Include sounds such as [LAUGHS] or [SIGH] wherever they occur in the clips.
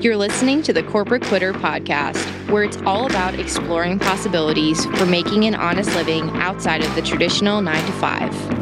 You're listening to the Corporate Quitter podcast, where it's all about exploring possibilities for making an honest living outside of the traditional nine to five.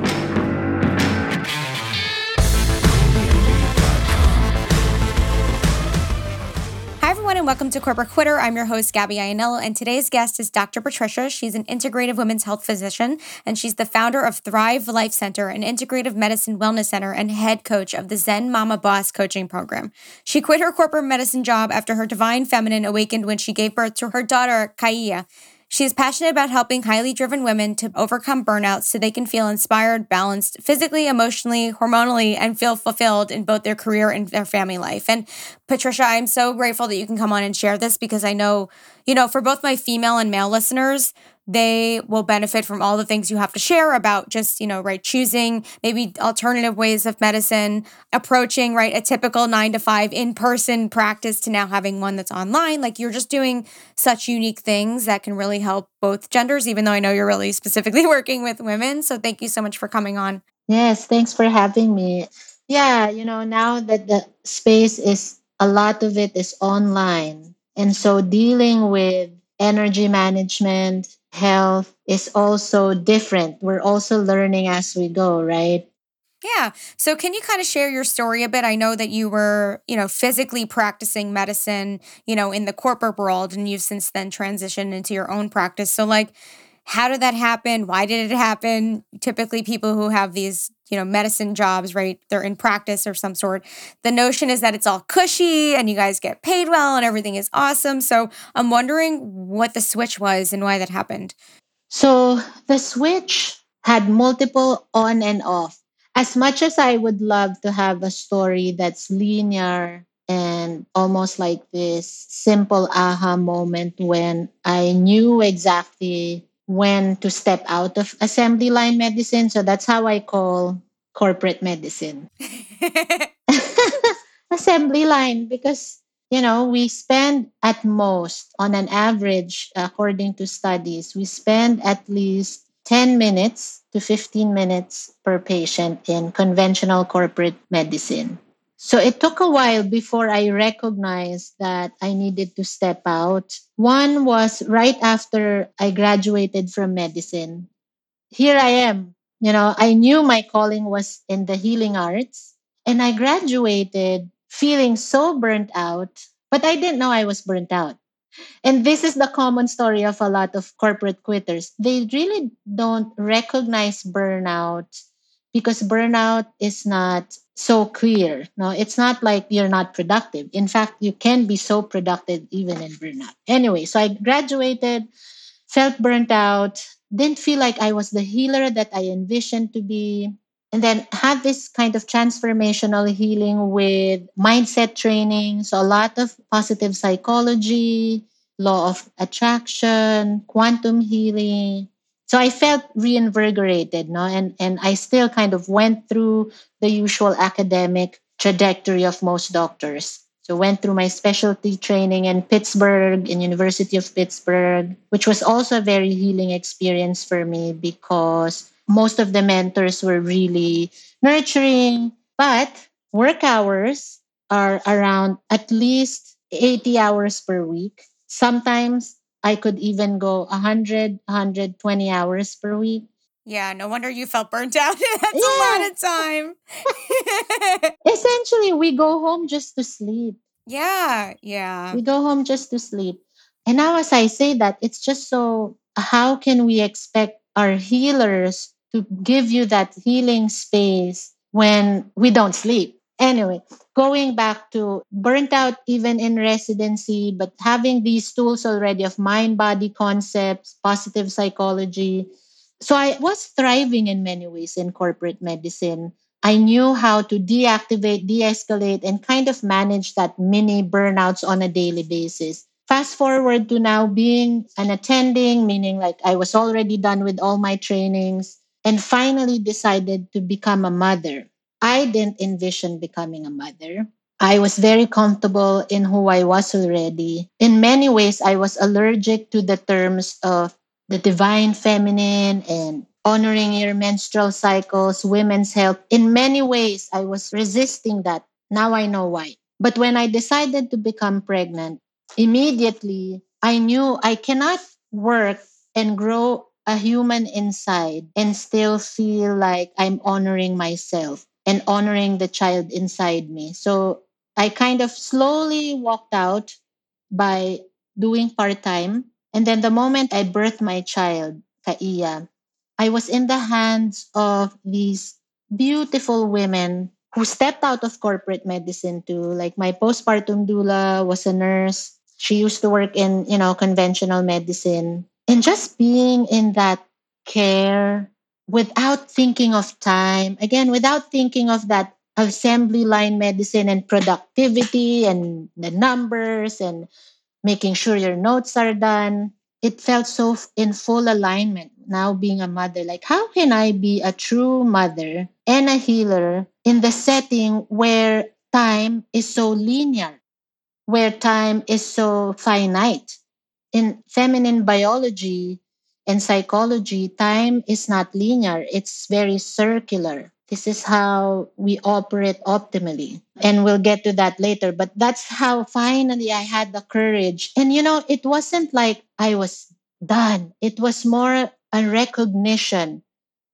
Welcome to Corporate Quitter. I'm your host, Gabby Iannello, and today's guest is Dr. Patricia. She's an integrative women's health physician, and she's the founder of Thrive Life Center, an integrative medicine wellness center, and head coach of the Zen Mama Boss coaching program. She quit her corporate medicine job after her divine feminine awakened when she gave birth to her daughter, Ka'iya. She is passionate about helping highly driven women to overcome burnout so they can feel inspired, balanced physically, emotionally, hormonally, and feel fulfilled in both their career and their family life. And Patricia, I'm so grateful that you can come on and share this because I know, you know, for both my female and male listeners, they will benefit from all the things you have to share about just, you know, right, choosing maybe alternative ways of medicine, approaching, right, a typical nine to five in person practice to now having one that's online. Like you're just doing such unique things that can really help both genders, even though I know you're really [LAUGHS] specifically working with women. So thank you so much for coming on. Yes, thanks for having me. Yeah, you know, now that the space is a lot of it is online. And so dealing with energy management, health is also different. We're also learning as we go, right? Yeah. So can you kind of share your story a bit? I know that you were, you know, physically practicing medicine, you know, in the corporate world and you've since then transitioned into your own practice. So like how did that happen? Why did it happen? Typically people who have these, you know, medicine jobs, right? They're in practice or some sort. The notion is that it's all cushy and you guys get paid well and everything is awesome. So I'm wondering what the switch was and why that happened. So the switch had multiple on and off. As much as I would love to have a story that's linear and almost like this simple aha moment when I knew exactly when to step out of assembly line medicine. So that's how I call corporate medicine. [LAUGHS] [LAUGHS] assembly line because you know we spend at most on an average according to studies we spend at least 10 minutes to 15 minutes per patient in conventional corporate medicine so it took a while before I recognized that I needed to step out. One was right after I graduated from medicine. Here I am. You know, I knew my calling was in the healing arts, and I graduated feeling so burnt out, but I didn't know I was burnt out. And this is the common story of a lot of corporate quitters. They really don't recognize burnout because burnout is not so clear. No, it's not like you're not productive. In fact, you can be so productive even in burnout. Anyway, so I graduated, felt burnt out, didn't feel like I was the healer that I envisioned to be. And then had this kind of transformational healing with mindset training. So a lot of positive psychology, law of attraction, quantum healing, so I felt reinvigorated, no, and and I still kind of went through the usual academic trajectory of most doctors. So went through my specialty training in Pittsburgh, in University of Pittsburgh, which was also a very healing experience for me because most of the mentors were really nurturing, but work hours are around at least 80 hours per week. Sometimes I could even go 100, 120 hours per week. Yeah, no wonder you felt burnt out. [LAUGHS] That's yeah. a lot of time. [LAUGHS] Essentially, we go home just to sleep. Yeah, yeah. We go home just to sleep. And now, as I say that, it's just so how can we expect our healers to give you that healing space when we don't sleep? Anyway, going back to burnt out even in residency, but having these tools already of mind body concepts, positive psychology. So I was thriving in many ways in corporate medicine. I knew how to deactivate, de escalate, and kind of manage that mini burnouts on a daily basis. Fast forward to now being an attending, meaning like I was already done with all my trainings and finally decided to become a mother. I didn't envision becoming a mother. I was very comfortable in who I was already. In many ways, I was allergic to the terms of the divine feminine and honoring your menstrual cycles, women's health. In many ways, I was resisting that. Now I know why. But when I decided to become pregnant, immediately I knew I cannot work and grow a human inside and still feel like I'm honoring myself and honoring the child inside me. So I kind of slowly walked out by doing part time. And then the moment I birthed my child, Ka'iya, I was in the hands of these beautiful women who stepped out of corporate medicine too. Like my postpartum doula was a nurse. She used to work in, you know, conventional medicine. And just being in that care without thinking of time, again, without thinking of that assembly line medicine and productivity and the numbers and making sure your notes are done. It felt so in full alignment now being a mother. Like, how can I be a true mother and a healer in the setting where time is so linear, where time is so finite? In feminine biology and psychology, time is not linear, it's very circular. This is how we operate optimally. And we'll get to that later. But that's how finally I had the courage. And you know, it wasn't like I was done, it was more a recognition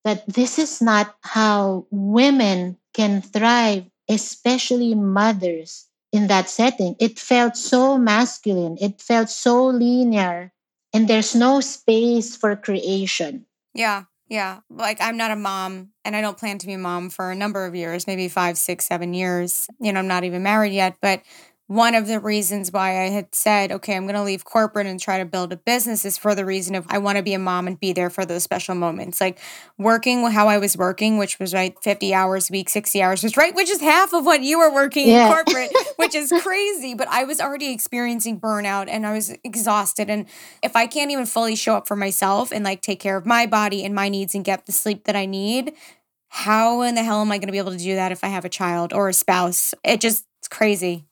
that this is not how women can thrive, especially mothers in that setting. It felt so masculine, it felt so linear, and there's no space for creation. Yeah. Yeah. Like I'm not a mom and I don't plan to be a mom for a number of years, maybe five, six, seven years. You know, I'm not even married yet, but one of the reasons why I had said, okay, I'm going to leave corporate and try to build a business is for the reason of I want to be a mom and be there for those special moments. Like working how I was working, which was right 50 hours a week, 60 hours was right, which is half of what you were working yeah. in corporate, [LAUGHS] which is crazy. But I was already experiencing burnout and I was exhausted. And if I can't even fully show up for myself and like take care of my body and my needs and get the sleep that I need, how in the hell am I going to be able to do that if I have a child or a spouse? It just, it's crazy.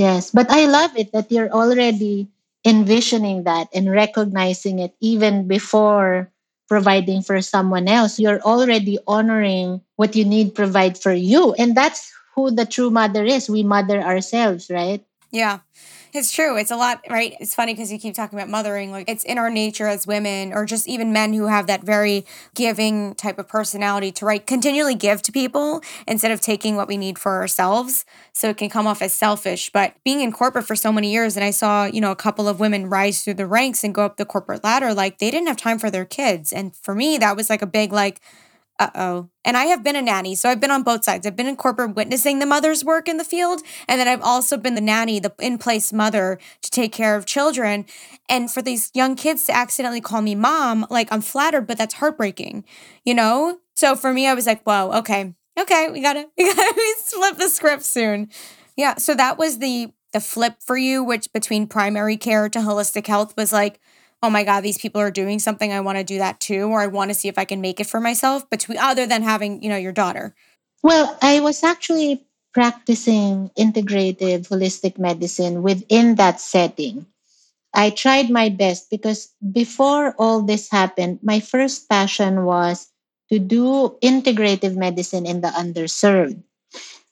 Yes, but I love it that you're already envisioning that and recognizing it even before providing for someone else. You're already honoring what you need provide for you. And that's who the true mother is. We mother ourselves, right? Yeah. It's true. It's a lot, right? It's funny because you keep talking about mothering. Like it's in our nature as women, or just even men who have that very giving type of personality to right continually give to people instead of taking what we need for ourselves. So it can come off as selfish. But being in corporate for so many years, and I saw, you know, a couple of women rise through the ranks and go up the corporate ladder, like they didn't have time for their kids. And for me, that was like a big, like, uh oh. And I have been a nanny. So I've been on both sides. I've been in corporate witnessing the mother's work in the field. And then I've also been the nanny, the in place mother to take care of children. And for these young kids to accidentally call me mom, like I'm flattered, but that's heartbreaking, you know? So for me, I was like, whoa, okay, okay, we gotta, [LAUGHS] we gotta flip the script soon. Yeah. So that was the, the flip for you, which between primary care to holistic health was like, oh my god these people are doing something i want to do that too or i want to see if i can make it for myself between other than having you know your daughter. Well i was actually practicing integrative holistic medicine within that setting. I tried my best because before all this happened my first passion was to do integrative medicine in the underserved.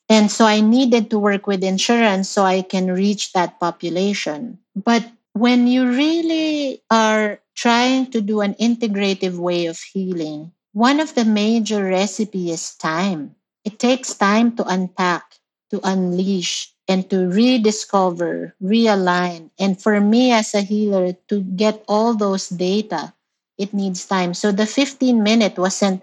And so i needed to work with insurance so i can reach that population. But when you really are trying to do an integrative way of healing, one of the major recipe is time. It takes time to unpack, to unleash, and to rediscover, realign. And for me as a healer, to get all those data, it needs time. So the 15 minute wasn't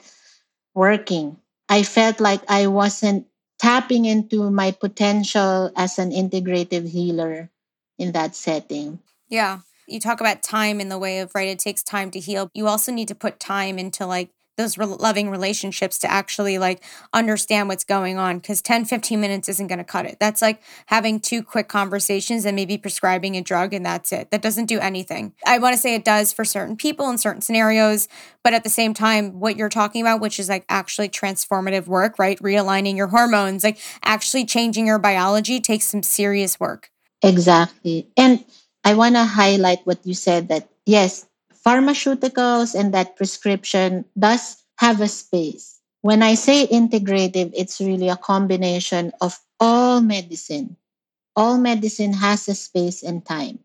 working. I felt like I wasn't tapping into my potential as an integrative healer in that setting. Yeah. You talk about time in the way of, right, it takes time to heal. You also need to put time into like those re- loving relationships to actually like understand what's going on because 10 15 minutes isn't going to cut it. That's like having two quick conversations and maybe prescribing a drug and that's it. That doesn't do anything. I want to say it does for certain people in certain scenarios but at the same time what you're talking about which is like actually transformative work right realigning your hormones like actually changing your biology takes some serious work. Exactly. And I want to highlight what you said that yes, pharmaceuticals and that prescription does have a space. When I say integrative, it's really a combination of all medicine all medicine has a space and time.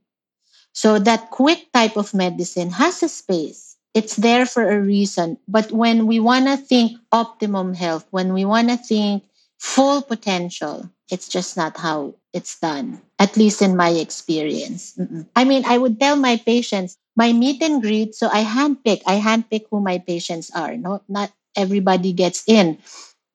So that quick type of medicine has a space. It's there for a reason. But when we want to think optimum health, when we want to think full potential, it's just not how it's done, at least in my experience. Mm-mm. I mean, I would tell my patients, my meet and greet, so I handpick, I handpick who my patients are. No, not everybody gets in.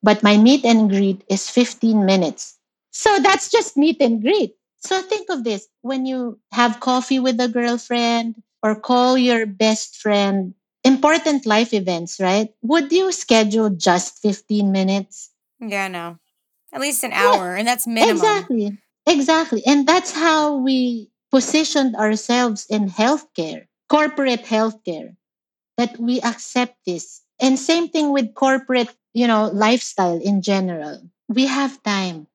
But my meet and greet is 15 minutes. So that's just meet and greet. So think of this when you have coffee with a girlfriend or call your best friend, important life events, right? Would you schedule just 15 minutes? Yeah, no. At least an hour, yeah, and that's minimum. Exactly. Exactly. And that's how we positioned ourselves in healthcare, corporate healthcare, that we accept this. And same thing with corporate, you know, lifestyle in general. We have time.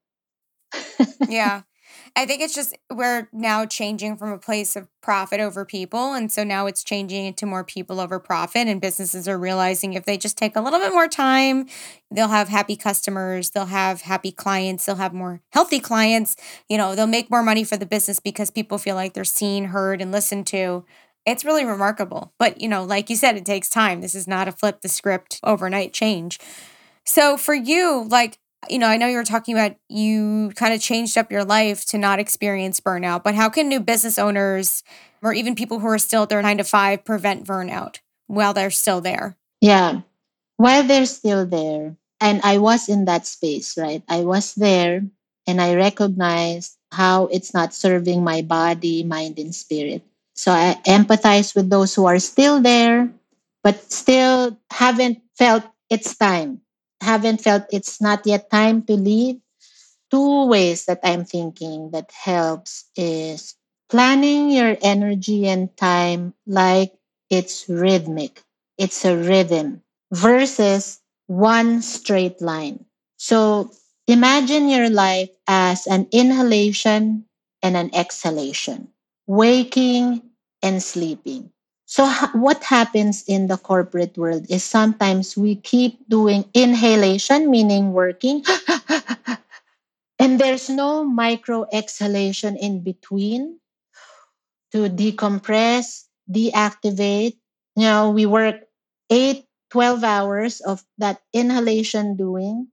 [LAUGHS] yeah. I think it's just we're now changing from a place of profit over people. And so now it's changing into more people over profit. And businesses are realizing if they just take a little bit more time, they'll have happy customers, they'll have happy clients, they'll have more healthy clients. You know, they'll make more money for the business because people feel like they're seen, heard, and listened to. It's really remarkable. But, you know, like you said, it takes time. This is not a flip the script overnight change. So for you, like, you know, I know you were talking about you kind of changed up your life to not experience burnout, but how can new business owners or even people who are still at their nine to five prevent burnout while they're still there? Yeah, while they're still there. And I was in that space, right? I was there and I recognized how it's not serving my body, mind, and spirit. So I empathize with those who are still there, but still haven't felt it's time haven't felt it's not yet time to leave, two ways that I'm thinking that helps is planning your energy and time like it's rhythmic. It's a rhythm versus one straight line. So imagine your life as an inhalation and an exhalation, waking and sleeping. So, what happens in the corporate world is sometimes we keep doing inhalation, meaning working, [LAUGHS] and there's no micro exhalation in between to decompress, deactivate. You know, we work eight, 12 hours of that inhalation doing.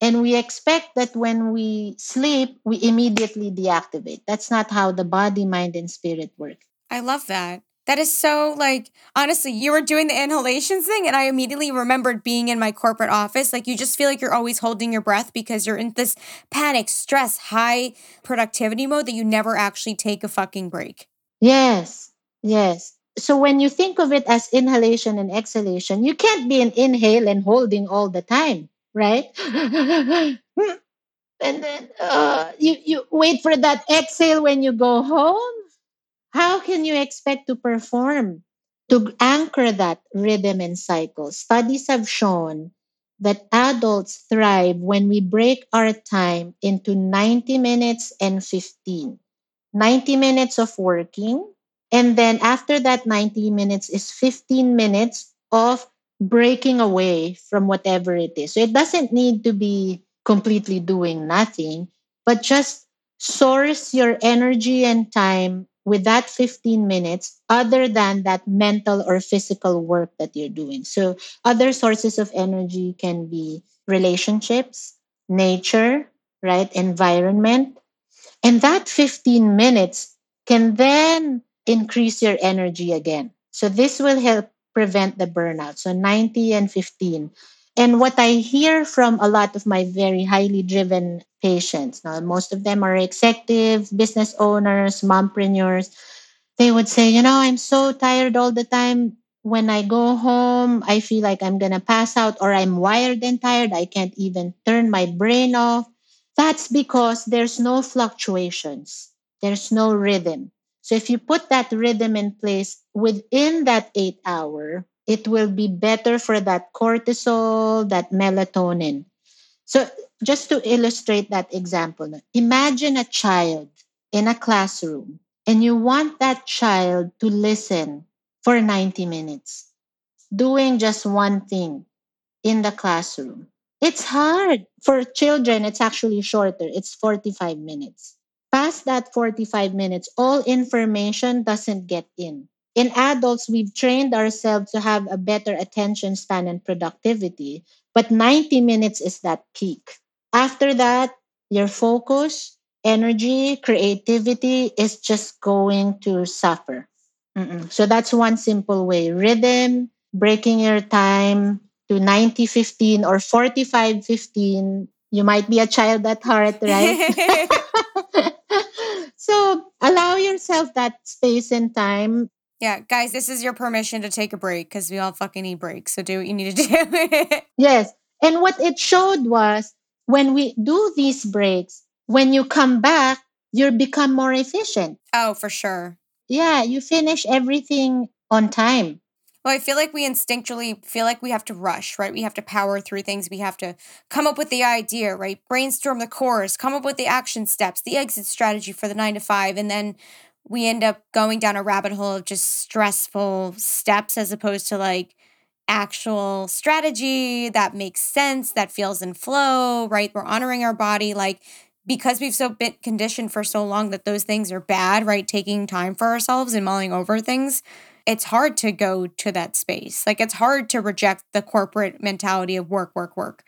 And we expect that when we sleep, we immediately deactivate. That's not how the body, mind, and spirit work. I love that. That is so like honestly, you were doing the inhalations thing and I immediately remembered being in my corporate office. Like you just feel like you're always holding your breath because you're in this panic, stress, high productivity mode that you never actually take a fucking break. Yes. Yes. So when you think of it as inhalation and exhalation, you can't be an inhale and holding all the time, right? [LAUGHS] and then uh, you you wait for that exhale when you go home how can you expect to perform to anchor that rhythm and cycle? Studies have shown that adults thrive when we break our time into 90 minutes and 15. 90 minutes of working, and then after that 90 minutes is 15 minutes of breaking away from whatever it is. So it doesn't need to be completely doing nothing, but just source your energy and time with that 15 minutes other than that mental or physical work that you're doing. So, other sources of energy can be relationships, nature, right? Environment. And that 15 minutes can then increase your energy again. So, this will help prevent the burnout. So, 90 and 15. And what I hear from a lot of my very highly driven patients. Now, most of them are executive, business owners, mompreneurs. They would say, you know, I'm so tired all the time. When I go home, I feel like I'm going to pass out or I'm wired and tired. I can't even turn my brain off. That's because there's no fluctuations, there's no rhythm. So if you put that rhythm in place within that eight hour, it will be better for that cortisol, that melatonin. So just to illustrate that example, imagine a child in a classroom and you want that child to listen for 90 minutes, doing just one thing in the classroom. It's hard. For children, it's actually shorter, it's 45 minutes. past that 45 minutes, all information doesn't get in. In adults, we've trained ourselves to have a better attention span and productivity, but 90 minutes is that peak. After that, your focus, energy, creativity is just going to suffer. Mm-mm. So that's one simple way. Rhythm, breaking your time to 90 15 or 45 15. You might be a child at heart, right? [LAUGHS] [LAUGHS] so allow yourself that space and time. Yeah, guys, this is your permission to take a break because we all fucking need breaks. So do what you need to [LAUGHS] do. yes. And what it showed was when we do these breaks, when you come back, you become more efficient. Oh, for sure. Yeah, you finish everything on time. Well, I feel like we instinctually feel like we have to rush, right? We have to power through things. We have to come up with the idea, right? Brainstorm the course, come up with the action steps, the exit strategy for the nine to five. And then we end up going down a rabbit hole of just stressful steps as opposed to like actual strategy that makes sense, that feels in flow, right? We're honoring our body. Like, because we've so been conditioned for so long that those things are bad, right? Taking time for ourselves and mulling over things it's hard to go to that space. Like it's hard to reject the corporate mentality of work, work, work.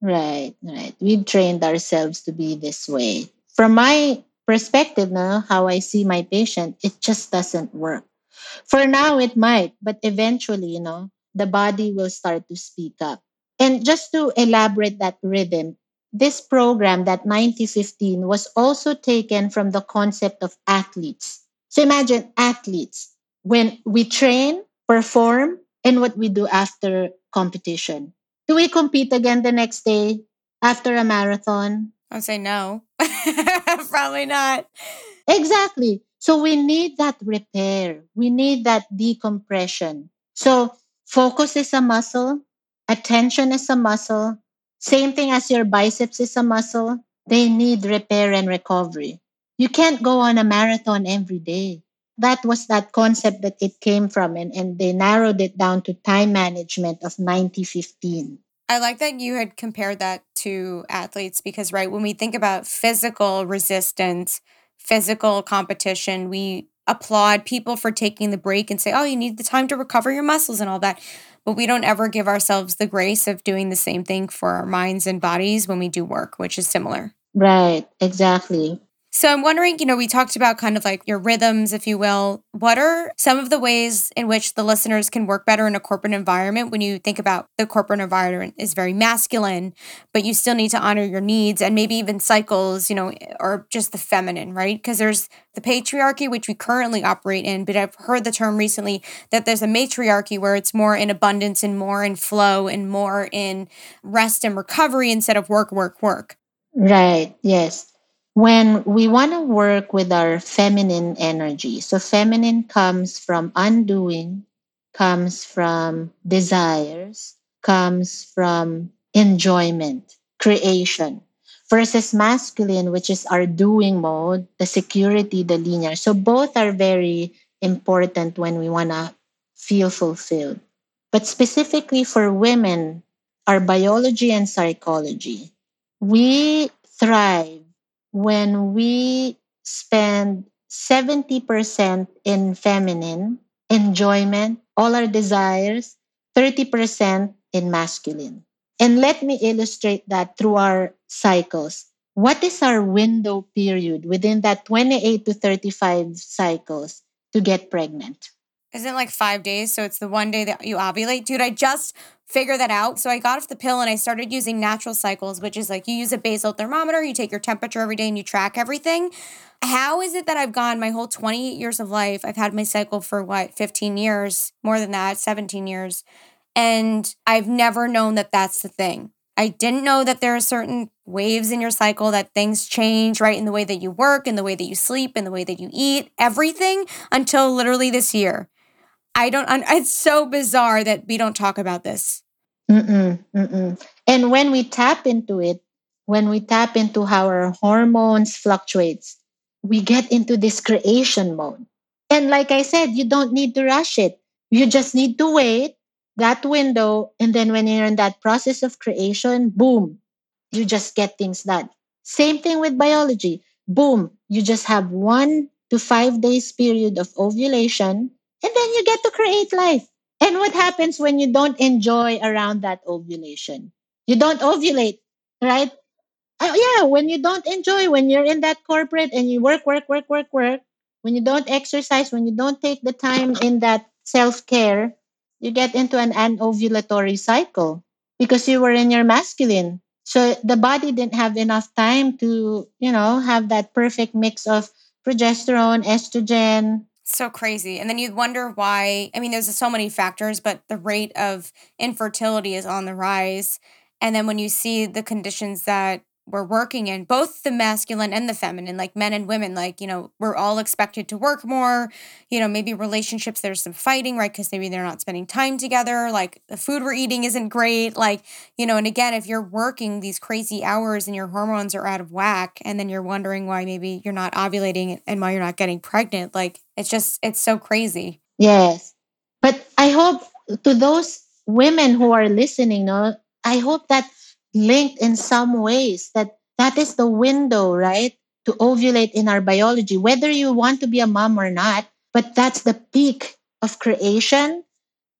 Right, right. We've trained ourselves to be this way. From my perspective now, how I see my patient, it just doesn't work. For now, it might, but eventually, you know, the body will start to speak up. And just to elaborate that rhythm, this program, that 9015, was also taken from the concept of athletes. So imagine athletes when we train, perform, and what we do after competition. Do we compete again the next day after a marathon? I'd say no. [LAUGHS] Probably not. Exactly. So we need that repair. We need that decompression. So focus is a muscle, attention is a muscle. Same thing as your biceps is a muscle. They need repair and recovery. You can't go on a marathon every day that was that concept that it came from and, and they narrowed it down to time management of 9015 i like that you had compared that to athletes because right when we think about physical resistance physical competition we applaud people for taking the break and say oh you need the time to recover your muscles and all that. But we don't ever give ourselves the grace of doing the same thing for our minds and bodies when we do work which is similar. Right exactly so I'm wondering, you know, we talked about kind of like your rhythms, if you will. What are some of the ways in which the listeners can work better in a corporate environment when you think about the corporate environment is very masculine, but you still need to honor your needs and maybe even cycles, you know, or just the feminine, right? Because there's the patriarchy, which we currently operate in, but I've heard the term recently that there's a matriarchy where it's more in abundance and more in flow and more in rest and recovery instead of work, work, work. Right. Yes when we want to work with our feminine energy. So, feminine comes from undoing, comes from desires, comes from enjoyment, creation, versus masculine, which is our doing mode, the security, the linear. So, both are very important when we want to feel fulfilled. But specifically for women, our biology and psychology, we thrive when we spend 70% in feminine enjoyment, all our desires, 30% in masculine. And let me illustrate that through our cycles. What is our window period within that 28 to 35 cycles to get pregnant? Isn't like five days? So it's the one day that you ovulate. Dude, I just figured that out. So I got off the pill and I started using natural cycles, which is like you use a basal thermometer, you take your temperature every day and you track everything. How is it that I've gone my whole 28 years of life? I've had my cycle for what, 15 years, more than that, 17 years. And I've never known that that's the thing. I didn't know that there are certain waves in your cycle that things change, right? In the way that you work, in the way that you sleep, in the way that you eat, everything until literally this year. I don't, it's so bizarre that we don't talk about this. Mm-mm, mm-mm. And when we tap into it, when we tap into how our hormones fluctuates, we get into this creation mode. And like I said, you don't need to rush it. You just need to wait that window. And then when you're in that process of creation, boom, you just get things done. Same thing with biology. boom, you just have one to five days period of ovulation, and then you get to create life. And what happens when you don't enjoy around that ovulation? You don't ovulate, right? Uh, yeah, when you don't enjoy, when you're in that corporate and you work, work, work, work, work, when you don't exercise, when you don't take the time in that self care, you get into an anovulatory cycle because you were in your masculine. So the body didn't have enough time to, you know, have that perfect mix of progesterone, estrogen. So crazy. And then you wonder why. I mean, there's so many factors, but the rate of infertility is on the rise. And then when you see the conditions that we're working in both the masculine and the feminine like men and women like you know we're all expected to work more you know maybe relationships there's some fighting right because maybe they're not spending time together like the food we're eating isn't great like you know and again if you're working these crazy hours and your hormones are out of whack and then you're wondering why maybe you're not ovulating and why you're not getting pregnant like it's just it's so crazy. Yes. But i hope to those women who are listening no i hope that linked in some ways that that is the window right to ovulate in our biology whether you want to be a mom or not but that's the peak of creation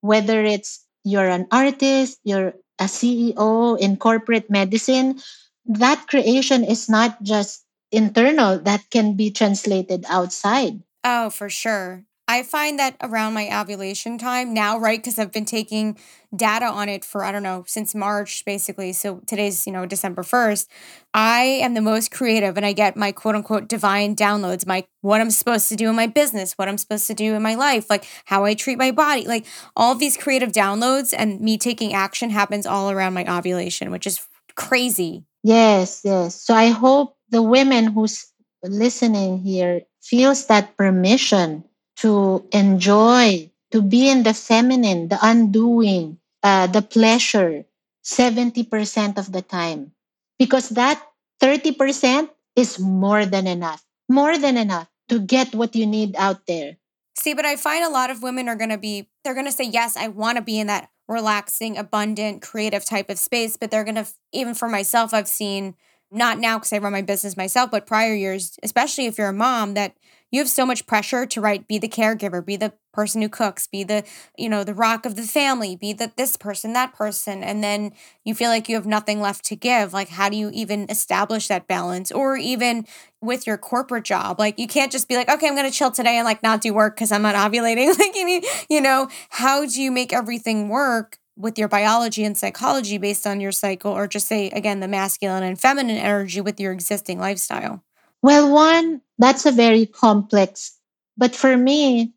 whether it's you're an artist you're a ceo in corporate medicine that creation is not just internal that can be translated outside oh for sure I find that around my ovulation time now, right? Because I've been taking data on it for, I don't know, since March, basically. So today's, you know, December 1st. I am the most creative and I get my quote unquote divine downloads, my what I'm supposed to do in my business, what I'm supposed to do in my life, like how I treat my body. Like all these creative downloads and me taking action happens all around my ovulation, which is crazy. Yes, yes. So I hope the women who's listening here feels that permission to enjoy, to be in the feminine, the undoing, uh, the pleasure 70% of the time. Because that 30% is more than enough, more than enough to get what you need out there. See, but I find a lot of women are going to be, they're going to say, yes, I want to be in that relaxing, abundant, creative type of space. But they're going to, even for myself, I've seen, not now because I run my business myself, but prior years, especially if you're a mom, that you have so much pressure to write be the caregiver be the person who cooks be the you know the rock of the family be the this person that person and then you feel like you have nothing left to give. Like how do you even establish that balance? Or even with your corporate job like you can't just be like okay i'm to chill today and like not do work because i'm not ovulating. [LAUGHS] Like you need you know how do you make everything work with your biology and psychology based on your cycle or just say again the masculine and feminine energy with your existing lifestyle well, one, that's a very complex, but for me,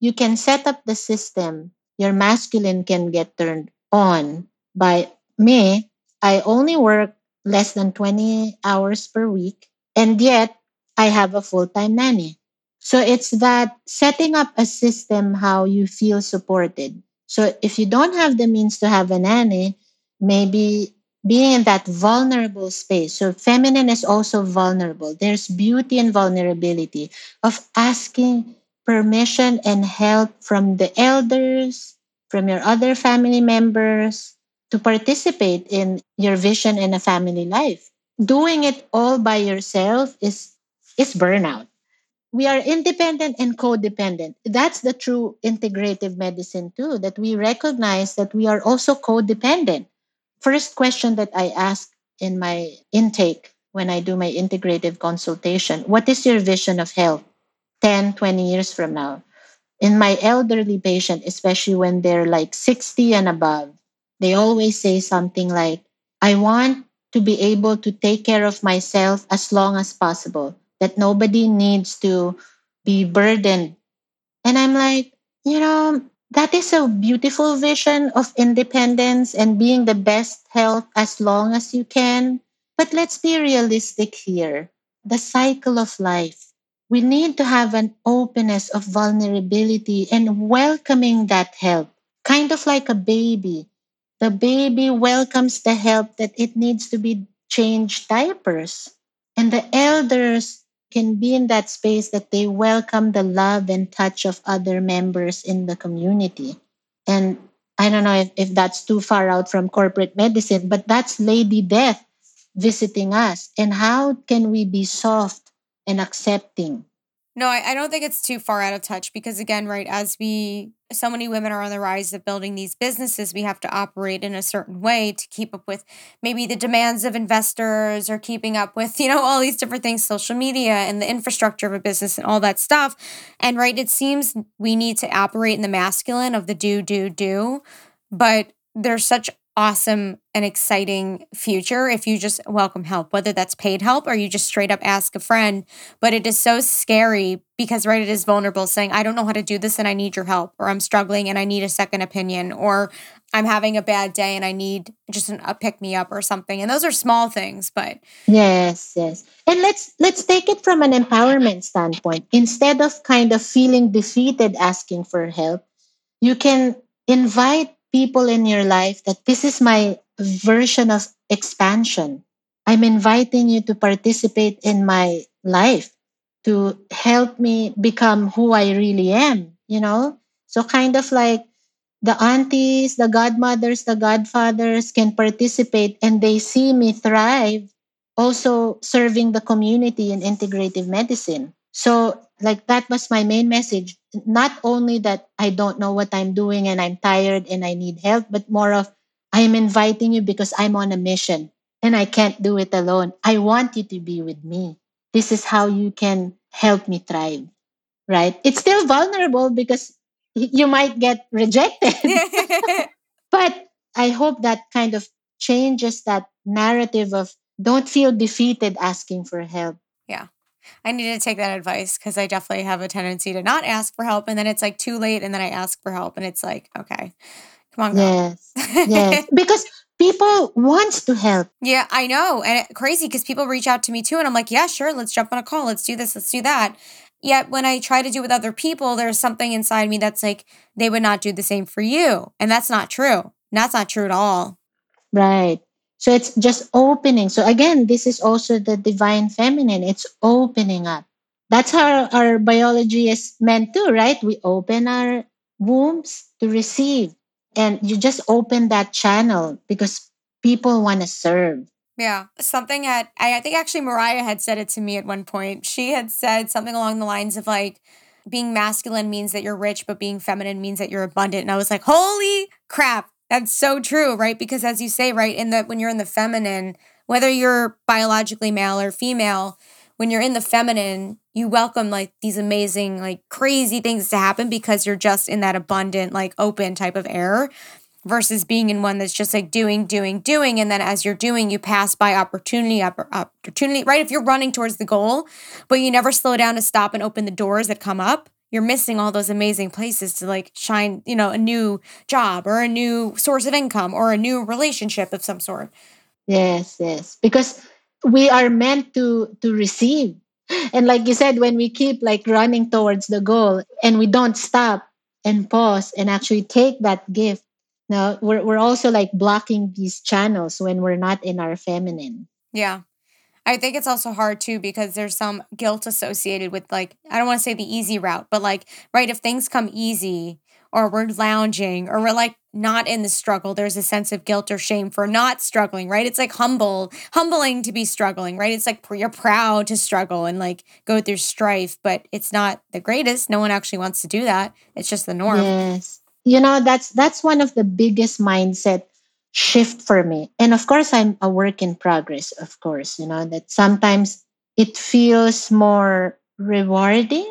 you can set up the system. Your masculine can get turned on. By me, I only work less than 20 hours per week, and yet I have a full time nanny. So it's that setting up a system how you feel supported. So if you don't have the means to have a nanny, maybe being in that vulnerable space. So, feminine is also vulnerable. There's beauty and vulnerability of asking permission and help from the elders, from your other family members to participate in your vision in a family life. Doing it all by yourself is, is burnout. We are independent and codependent. That's the true integrative medicine, too, that we recognize that we are also codependent first question that I ask in my intake when I do my integrative consultation what is your vision of health 10, 20 years from now? In my elderly patient, especially when they're like 60 and above, they always say something like, I want to be able to take care of myself as long as possible, that nobody needs to be burdened. And I'm like, you know, that is a beautiful vision of independence and being the best health as long as you can. But let's be realistic here. The cycle of life. We need to have an openness of vulnerability and welcoming that help, kind of like a baby. The baby welcomes the help that it needs to be changed diapers. And the elders can be in that space that they welcome the love and touch of other members in the community. And I don't know if, if that's too far out from corporate medicine, but that's Lady Death visiting us. And how can we be soft and accepting. No, I, I don't think it's too far out of touch because, again, right, as we, so many women are on the rise of building these businesses, we have to operate in a certain way to keep up with maybe the demands of investors or keeping up with, [LAUGHS] you know, all these different things, social media and the infrastructure of a business and all that stuff. And, right, it seems we need to operate in the masculine of the do, do, do. But there's such awesome and exciting future if you just welcome help, whether that's paid help or you just straight up ask a friend. But it is so scary because, right, it is vulnerable saying, I don't know how to do this and I need your help, or I'm struggling and I need a second opinion, or I'm having a bad day and I need just an, a pick me up or something. And those are small things, but yes, yes. And let's let's take it from an empowerment standpoint. Instead of kind of feeling defeated asking for help, you can invite people in your life that this is my version of expansion. I'm inviting you to participate in my life to help me become who I really am, you know? So, kind of like the aunties, the godmothers, the godfathers can participate and they see me thrive also serving the community in integrative medicine. So, like, that was my main message. Not only that I don't know what I'm doing and I'm tired and I need help, but more of I'm inviting you because I'm on a mission and I can't do it alone. I want you to be with me. This is how you can help me thrive, right? It's still vulnerable because you might get rejected. [LAUGHS] [LAUGHS] but I hope that kind of changes that narrative of don't feel defeated asking for help. Yeah. I need to take that advice because I definitely have a tendency to not ask for help. And then it's like too late. And then I ask for help. And it's like, okay, come on. Girl. Yes. yes. [LAUGHS] Because people want to help. Yeah, I know. And it, crazy because people reach out to me too. And I'm like, yeah, sure. Let's jump on a call. Let's do this. Let's do that. Yet when I try to do with other people, there's something inside me that's like, they would not do the same for you. And that's not true. And That's not true at all. Right. So it's just opening. So again, this is also the divine feminine. It's opening up. That's how our biology is meant to, right? We open our wombs to receive. And you just open that channel because people want to serve. Yeah. Something that I, I think actually Mariah had said it to me at one point. She had said something along the lines of like, being masculine means that you're rich, but being feminine means that you're abundant. And I was like, holy crap, that's so true, right? Because as you say, right, in the when you're in the feminine, whether you're biologically male or female, when you're in the feminine, you welcome like these amazing, like crazy things to happen because you're just in that abundant, like open type of air versus being in one that's just like doing, doing, doing. And then as you're doing, you pass by opportunity, opportunity, right? If you're running towards the goal, but you never slow down to stop and open the doors that come up, you're missing all those amazing places to like shine, you know, a new job or a new source of income or a new relationship of some sort. Yes, yes. Because we are meant to to receive. And like you said, when we keep like running towards the goal and we don't stop and pause and actually take that gift, now we're we're also like blocking these channels when we're not in our feminine. Yeah. I think it's also hard too because there's some guilt associated with like I don't want to say the easy route, but like right if things come easy or we're lounging or we're like not in the struggle, there's a sense of guilt or shame for not struggling, right? It's like humble, humbling to be struggling, right? It's like you're proud to struggle and like go through strife, but it's not the greatest. No one actually wants to do that. It's just the norm. Yes. You know, that's that's one of the biggest mindset shift for me. And of course, I'm a work in progress, of course, you know, that sometimes it feels more rewarding.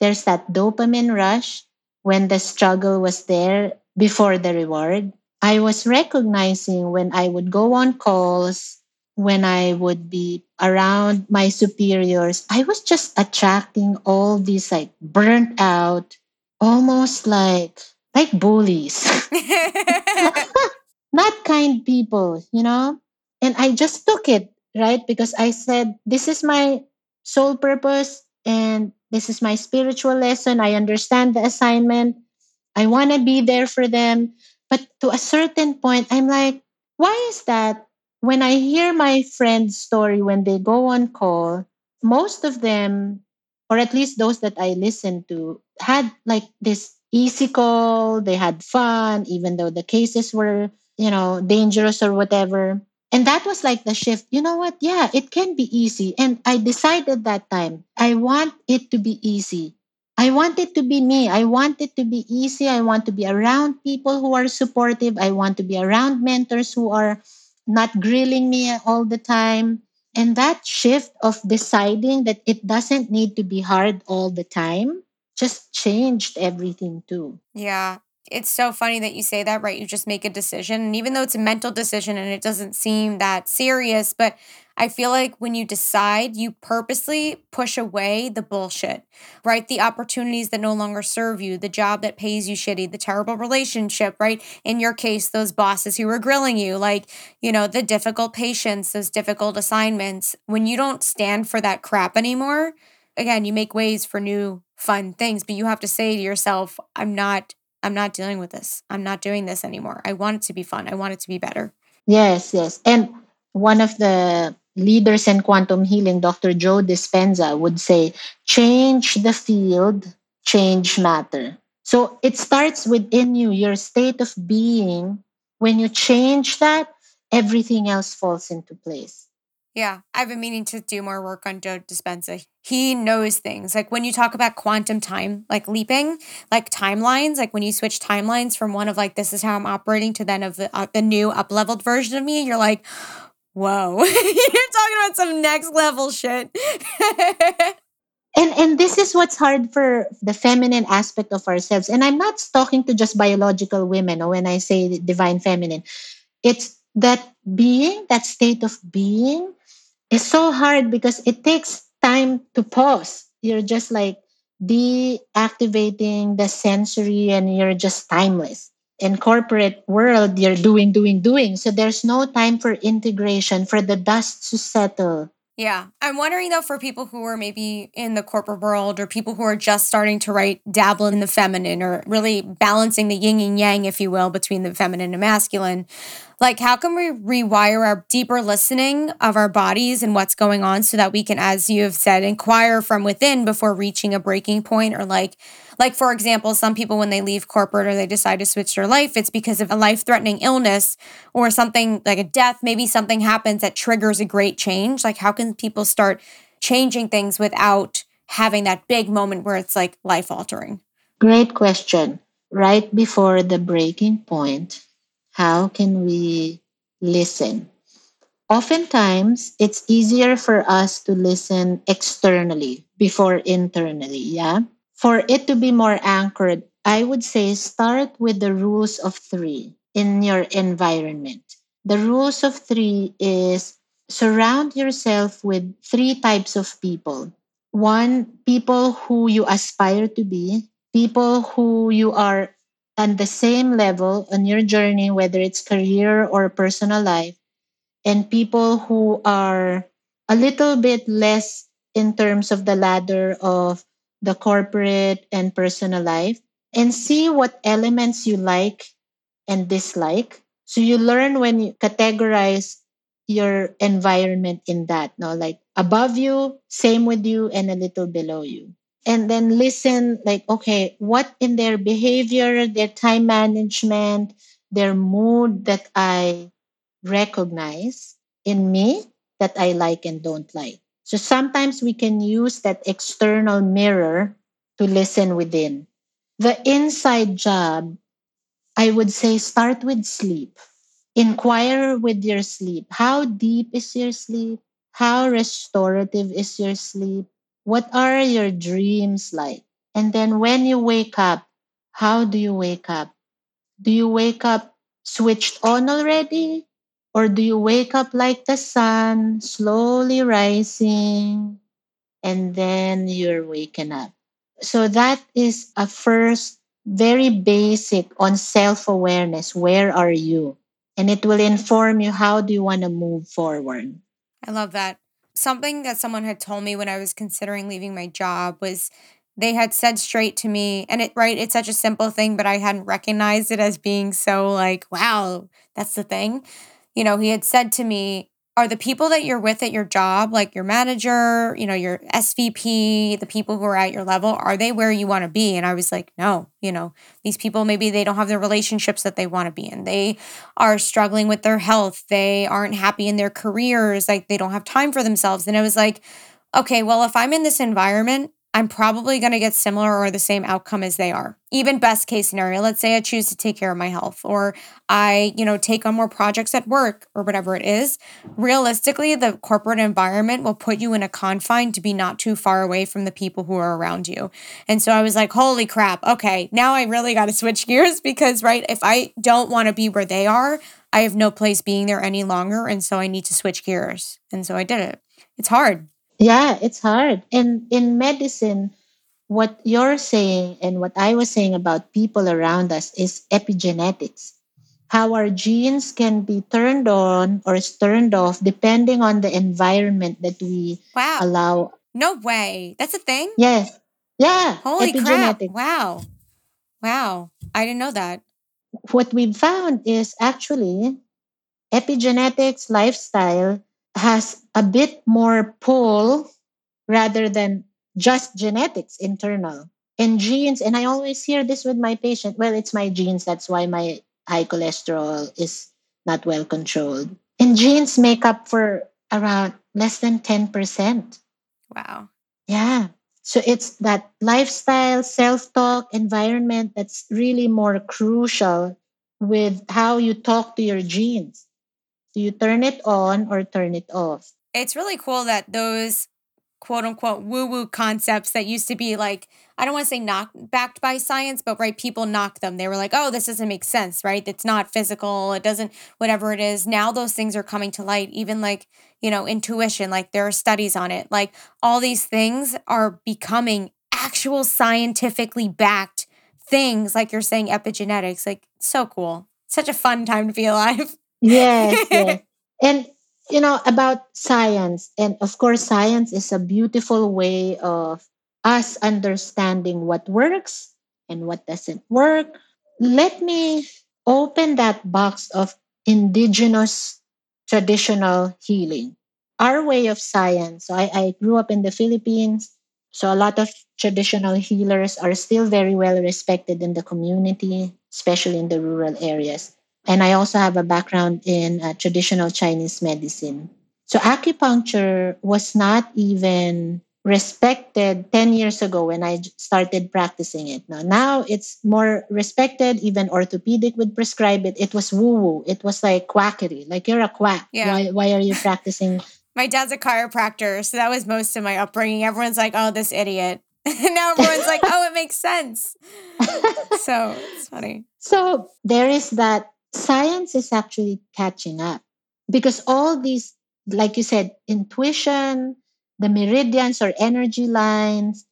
There's that dopamine rush when the struggle was there before the reward. I was recognizing when I would go on calls, when I would be around my superiors, I was just attracting all these like burnt out, almost like like bullies. [LAUGHS] [LAUGHS] not kind people, you know? And I just took it, right? Because I said, this is my sole purpose and this is my spiritual lesson. I understand the assignment. I want to be there for them. But to a certain point, I'm like, why is that? When I hear my friend's story when they go on call, most of them, or at least those that I listen to, had like this easy call. They had fun, even though the cases were you know, dangerous or whatever. And that was like the shift. You know what? Yeah, it can be easy. And I decided that time, I want it to be easy. I want it to be me. I want it to be easy. I want to be around people who are supportive. I want to be around mentors who are not grilling me all the time. And that shift of deciding that it doesn't need to be hard all the time just changed everything too. Yeah it's so funny that you say that, right? You just make a decision. And even though it's a mental decision and it doesn't seem that serious, but I feel like when you decide, you purposely push away the bullshit, right? The opportunities that no longer serve you, the job that pays you shitty, the terrible relationship, right? In your case, those bosses who were grilling you, like, you know, the difficult patients, those difficult assignments. When you don't stand for that crap anymore, again, you make ways for new fun things, but you have to say to yourself, I'm not I'm not dealing with this. I'm not doing this anymore. I want it to be fun. I want it to be better. Yes, yes. And one of the leaders in quantum healing, Dr. Joe Dispenza, would say, change the field, change matter. So it starts within you, your state of being. When you change that, everything else falls into place. Yeah, I've been meaning to do more work on Joe Dispenza. He knows things. Like when you talk about quantum time, like leaping, like timelines, like when you switch timelines from one of like this is how I'm operating to then of the, uh, the new up leveled version of me, you're like, whoa, [LAUGHS] you're talking about some next level shit. [LAUGHS] and and this is what's hard for the feminine aspect of ourselves. And I'm not talking to just biological women. Or when I say divine feminine, it's that being, that state of being it's so hard because it takes time to pause. You're just like deactivating the sensory and you're just timeless. In corporate world, you're doing, doing, doing. So there's no time for integration, for the dust to settle. Yeah. I'm wondering though, for people who are maybe in the corporate world or people who are just starting to write, dabble in the feminine or really balancing the yin and yang, if you will, between the feminine and masculine, like, how can we rewire our deeper listening of our bodies and what's going on so that we can, as you have said, inquire from within before reaching a breaking point? Or, like, like for example, some people when they leave corporate or they decide to switch their life, it's because of a life threatening illness or something like a death. Maybe something happens that triggers a great change. Like, how can people start changing things without having that big moment where it's like life altering? Great question. Right before the breaking point, how can we listen? Oftentimes, it's easier for us to listen externally before internally. Yeah. For it to be more anchored, I would say start with the rules of three in your environment. The rules of three is surround yourself with three types of people. One, people who you aspire to be, people who you are on the same level on your journey, whether it's career or personal life, and people who are a little bit less in terms of the ladder of the corporate and personal life, and see what elements you like and dislike. So you learn when you categorize your environment in that, no, like above you, same with you, and a little below you and then listen like okay what in their behavior their time management their mood that i recognize in me that i like and don't like. So sometimes we can use that external mirror to listen within. The inside job i would say start with sleep. Inquire with your sleep. How deep is your sleep? How restorative is your sleep what are your dreams like? And then when you wake up, how do you wake up? Do you wake up switched on already? Or do you wake up like the sun, slowly rising, and then you're waking up? So that is a first very basic on self awareness. Where are you? And it will inform you how do you want to move forward. I love that something that someone had told me when I was considering leaving my job was they had said straight to me and it right it's such a simple thing but I hadn't recognized it as being so like wow that's the thing. You know he had said to me are the people that you're with at your job, like your manager, you know, your SVP, the people who are at your level, are they where you want to be? And I was like, no, you know, these people maybe they don't have the relationships that they want to be in. They are struggling with their health. They aren't happy in their careers. Like they don't have time for themselves. And I was like, okay, well, if I'm in this environment I'm probably going to get similar or the same outcome as they are. Even best case scenario, let's say I choose to take care of my health or I, you know, take on more projects at work or whatever it is. Realistically, the corporate environment will put you in a confine to be not too far away from the people who are around you. And so I was like, holy crap. Okay, now I really got to switch gears [LAUGHS] because, right, if I don't want to be where they are, I have no place being there any longer. And so I need to switch gears. And so I did it. It's hard. Yeah, it's hard. And in medicine, what you're saying and what I was saying about people around us is epigenetics. How our genes can be turned on or turned off depending on the environment that we wow. allow. No way. That's a thing? Yes. Yeah. Holy crap. Wow. Wow. I didn't know that. What we've found is actually epigenetics, lifestyle, has a bit more pull rather than just genetics internal. And genes and i always hear this with my patient well it's my genes that's why my high cholesterol is not well controlled. And genes make up for around less than 10% wow. Yeah. So it's that lifestyle self-talk environment that's really more crucial with how you talk to your genes do you turn it on or turn it off? It's really cool that those quote unquote woo woo concepts that used to be like, I don't want to say not backed by science, but right, people knock them. They were like, oh, this doesn't make sense, right? It's not physical. It doesn't, whatever it is. Now those things are coming to light, even like, you know, intuition, like there are studies on it. Like all these things are becoming actual scientifically backed things, like you're saying epigenetics. Like, so cool. Such a fun time to be alive. [LAUGHS] Yes, [LAUGHS] yes. And you know about science and of course science is a beautiful way of us understanding what works and what doesn't work. Let me open that box of indigenous traditional healing. Our way of science. So I, I grew up in the Philippines. So a lot of traditional healers are still very well respected in the community, especially in the rural areas. And I also have a background in uh, traditional Chinese medicine. So acupuncture was not even respected 10 years ago when I started practicing it. Now, now it's more respected. Even orthopedic would prescribe it. It was woo woo. It was like quackery. Like you're a quack. Yeah. Why, why are you practicing? [LAUGHS] my dad's a chiropractor. So that was most of my upbringing. Everyone's like, oh, this idiot. And [LAUGHS] now everyone's like, oh, it makes sense. [LAUGHS] so it's funny. So there is that science is actually catching up because all these, like you said, intuition, the meridians or energy lines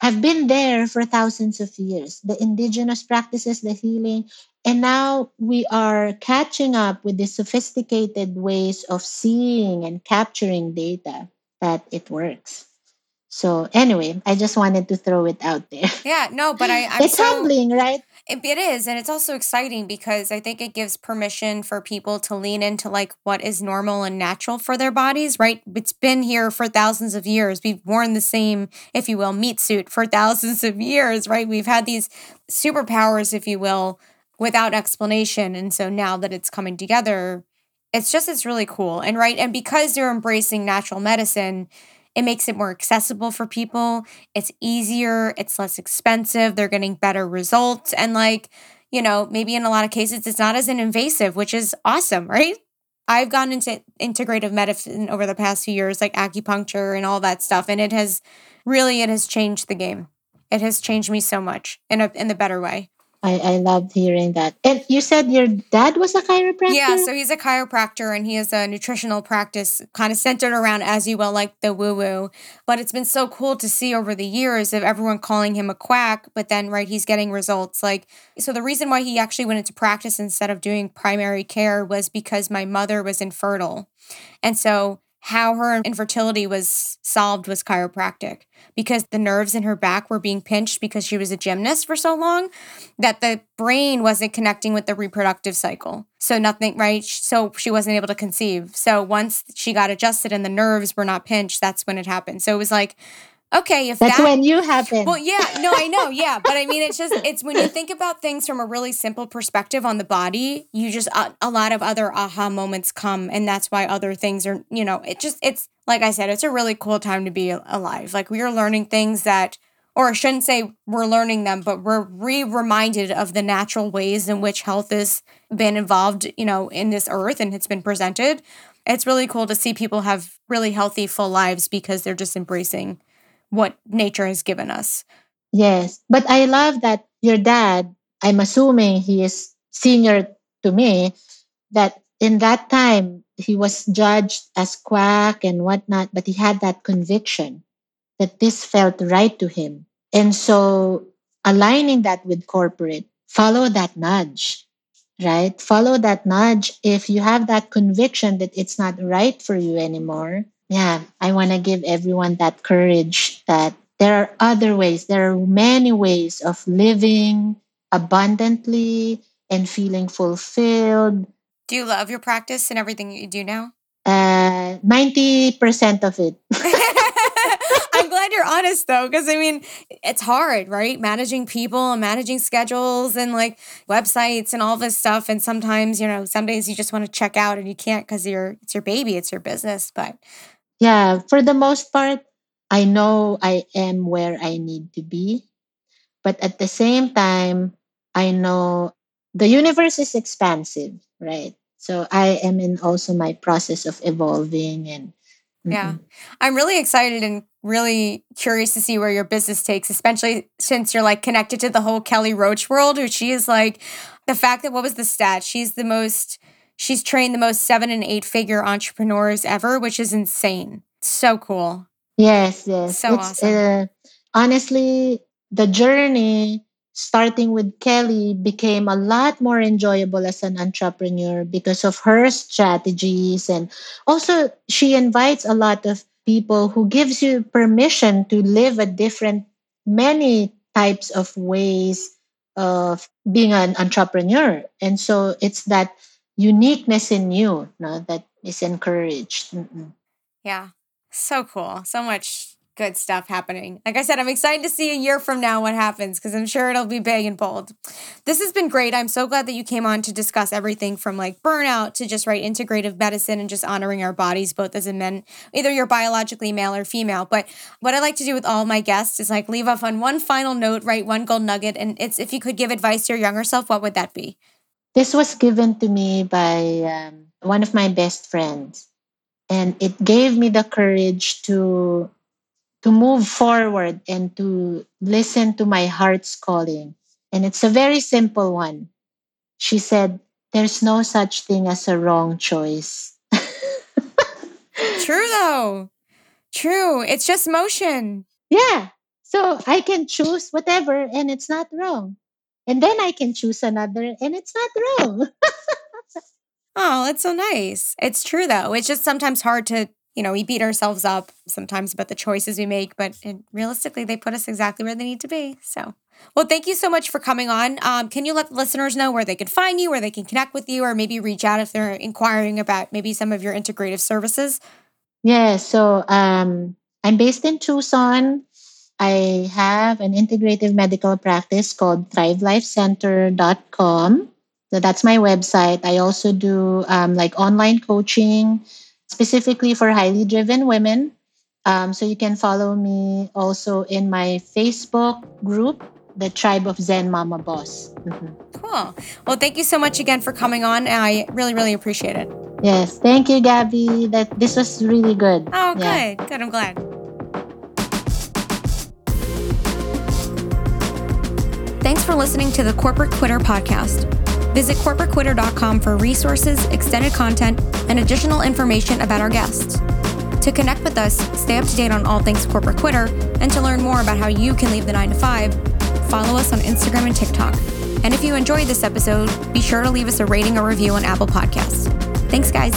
have been there for thousands of years. The indigenous practices, the healing, and now we are catching up with the sophisticated ways of seeing and capturing data that it works. So anyway, I just wanted to throw it out there. Yeah, no, but I I'm [LAUGHS] it's so, humbling, right? It, it is, and it's also exciting because I think it gives permission for people to lean into like what is normal and natural for their bodies. Right? It's been here for thousands of years. We've worn the same, if you will, meat suit for [LAUGHS] thousands of years. Right? We've had these superpowers, if you will, without explanation, and so now that it's coming together, it's just it's really cool. And right, and because they're embracing natural medicine it makes it more accessible for people. It's easier, it's less expensive, they're getting better results. And, like, you know, maybe in a lot of cases, it's not as invasive, which is awesome, right? I've gone into integrative medicine over the past few years, like acupuncture and all that stuff, and it has really it has changed the game. It has changed me so much in a in the better way. I, I loved hearing that. And you said your dad was a chiropractor? Yeah, so he's a chiropractor and he has a nutritional practice kind of centered around, as you will, like the woo woo. But it's been so cool to see over the years of everyone calling him a quack, but then, right, he's getting results. Like, so the reason why he actually went into practice instead of doing primary care was because my mother was infertile. And so how her infertility was solved was chiropractic because the nerves in her back were being pinched because she was a gymnast for so long that the brain wasn't connecting with the reproductive cycle. So nothing, right? So she wasn't able to conceive. So once she got adjusted and the nerves were not pinched, that's when it happened. So it was like okay, if that's that, when you happen. Well, yeah, no, I know, yeah, but I mean, it's just it's when you think about things from a really simple perspective on the body, you just uh, a lot of other aha moments come, and that's why other things are, you know, it just it's like I said, it's a really cool time to be alive. Like we are learning things that. Or I shouldn't say we're learning them, but we're re reminded of the natural ways in which health has been involved, you know, in this earth and it's been presented. It's really cool to see people have really healthy, full lives because they're just embracing what nature has given us. Yes. But I love that your dad, I'm assuming he is senior to me, that in that time he was judged as quack and whatnot, but he had that conviction that this felt right to him. And so aligning that with corporate, follow that nudge, right? Follow that nudge. If you have that conviction that it's not right for you anymore, yeah, I want to give everyone that courage that there are other ways. There are many ways of living abundantly and feeling fulfilled. Do you love your practice and everything you do now? Uh, 90% of it. [LAUGHS] I'm glad you're honest though, because I mean, it's hard, right? Managing people and managing schedules and like websites and all this stuff. And sometimes, you know, some days you just want to check out and you can't because you're it's your baby, it's your business. But yeah, for the most part, I know I am where I need to be. But at the same time, I know the universe is expansive, right? So I am in also my process of evolving and yeah. I'm really excited and really curious to see where your business takes, especially since you're like connected to the whole Kelly Roach world, who she is like the fact that what was the stat? She's the most She's trained the most seven and eight figure entrepreneurs ever, which is insane. So cool. Yes, yes. So it's, awesome. Uh, honestly, the journey starting with Kelly became a lot more enjoyable as an entrepreneur because of her strategies and also she invites a lot of people who gives you permission to live a different many types of ways of being an entrepreneur and so it's that uniqueness in you no, that is encouraged. Mm-mm. Yeah. So cool. So much good stuff happening. Like I said, I'm excited to see a year from now what happens because I'm sure it'll be big and bold. This has been great. I'm so glad that you came on to discuss everything from like burnout to just right integrative medicine and just honoring our bodies both as a men, either you're biologically male or female. But what I like to do with all my guests is like leave off on one final note, right? One gold nugget. And it's if you could give advice to your younger self, what would that be? This was given to me by um, one of my best friends, and it gave me the courage to to move forward and to listen to my heart's calling. And it's a very simple one. She said, "There's no such thing as a wrong choice." [LAUGHS] True though. True. It's just motion. Yeah. So I can choose whatever and it's not wrong and then I can choose another, and it's not wrong. [LAUGHS] oh, that's so nice. It's true though. It's just sometimes hard to, you know, we beat ourselves up sometimes about the choices we make, but it, realistically, they put us exactly where they need to be. So, well, thank you so much for coming on. Um, can you let the listeners know where they can find you, where they can connect with you, or maybe reach out if they're inquiring about maybe some of your integrative services? Yeah. So um, I'm based in Tucson. I have an integrative medical practice called thrivelifecenter.com. So that's my website. I also do um, like online coaching specifically for highly driven women. Um, so you can follow me also in my Facebook group, the Tribe of Zen Mama Boss. Mm-hmm. Cool. Well, thank you so much again for coming on. I really, really appreciate it. Yes, thank you, Gabby. That this was really good. Oh, yeah. good. Good. I'm glad. Thanks for listening to the Corporate Quitter podcast. Visit corporatequitter.com for resources, extended content, and additional information about our guests. To connect with us, stay up to date on all things Corporate Quitter, and to learn more about how you can leave the 9 to 5, follow us on Instagram and TikTok. And if you enjoyed this episode, be sure to leave us a rating or review on Apple Podcasts. Thanks, guys.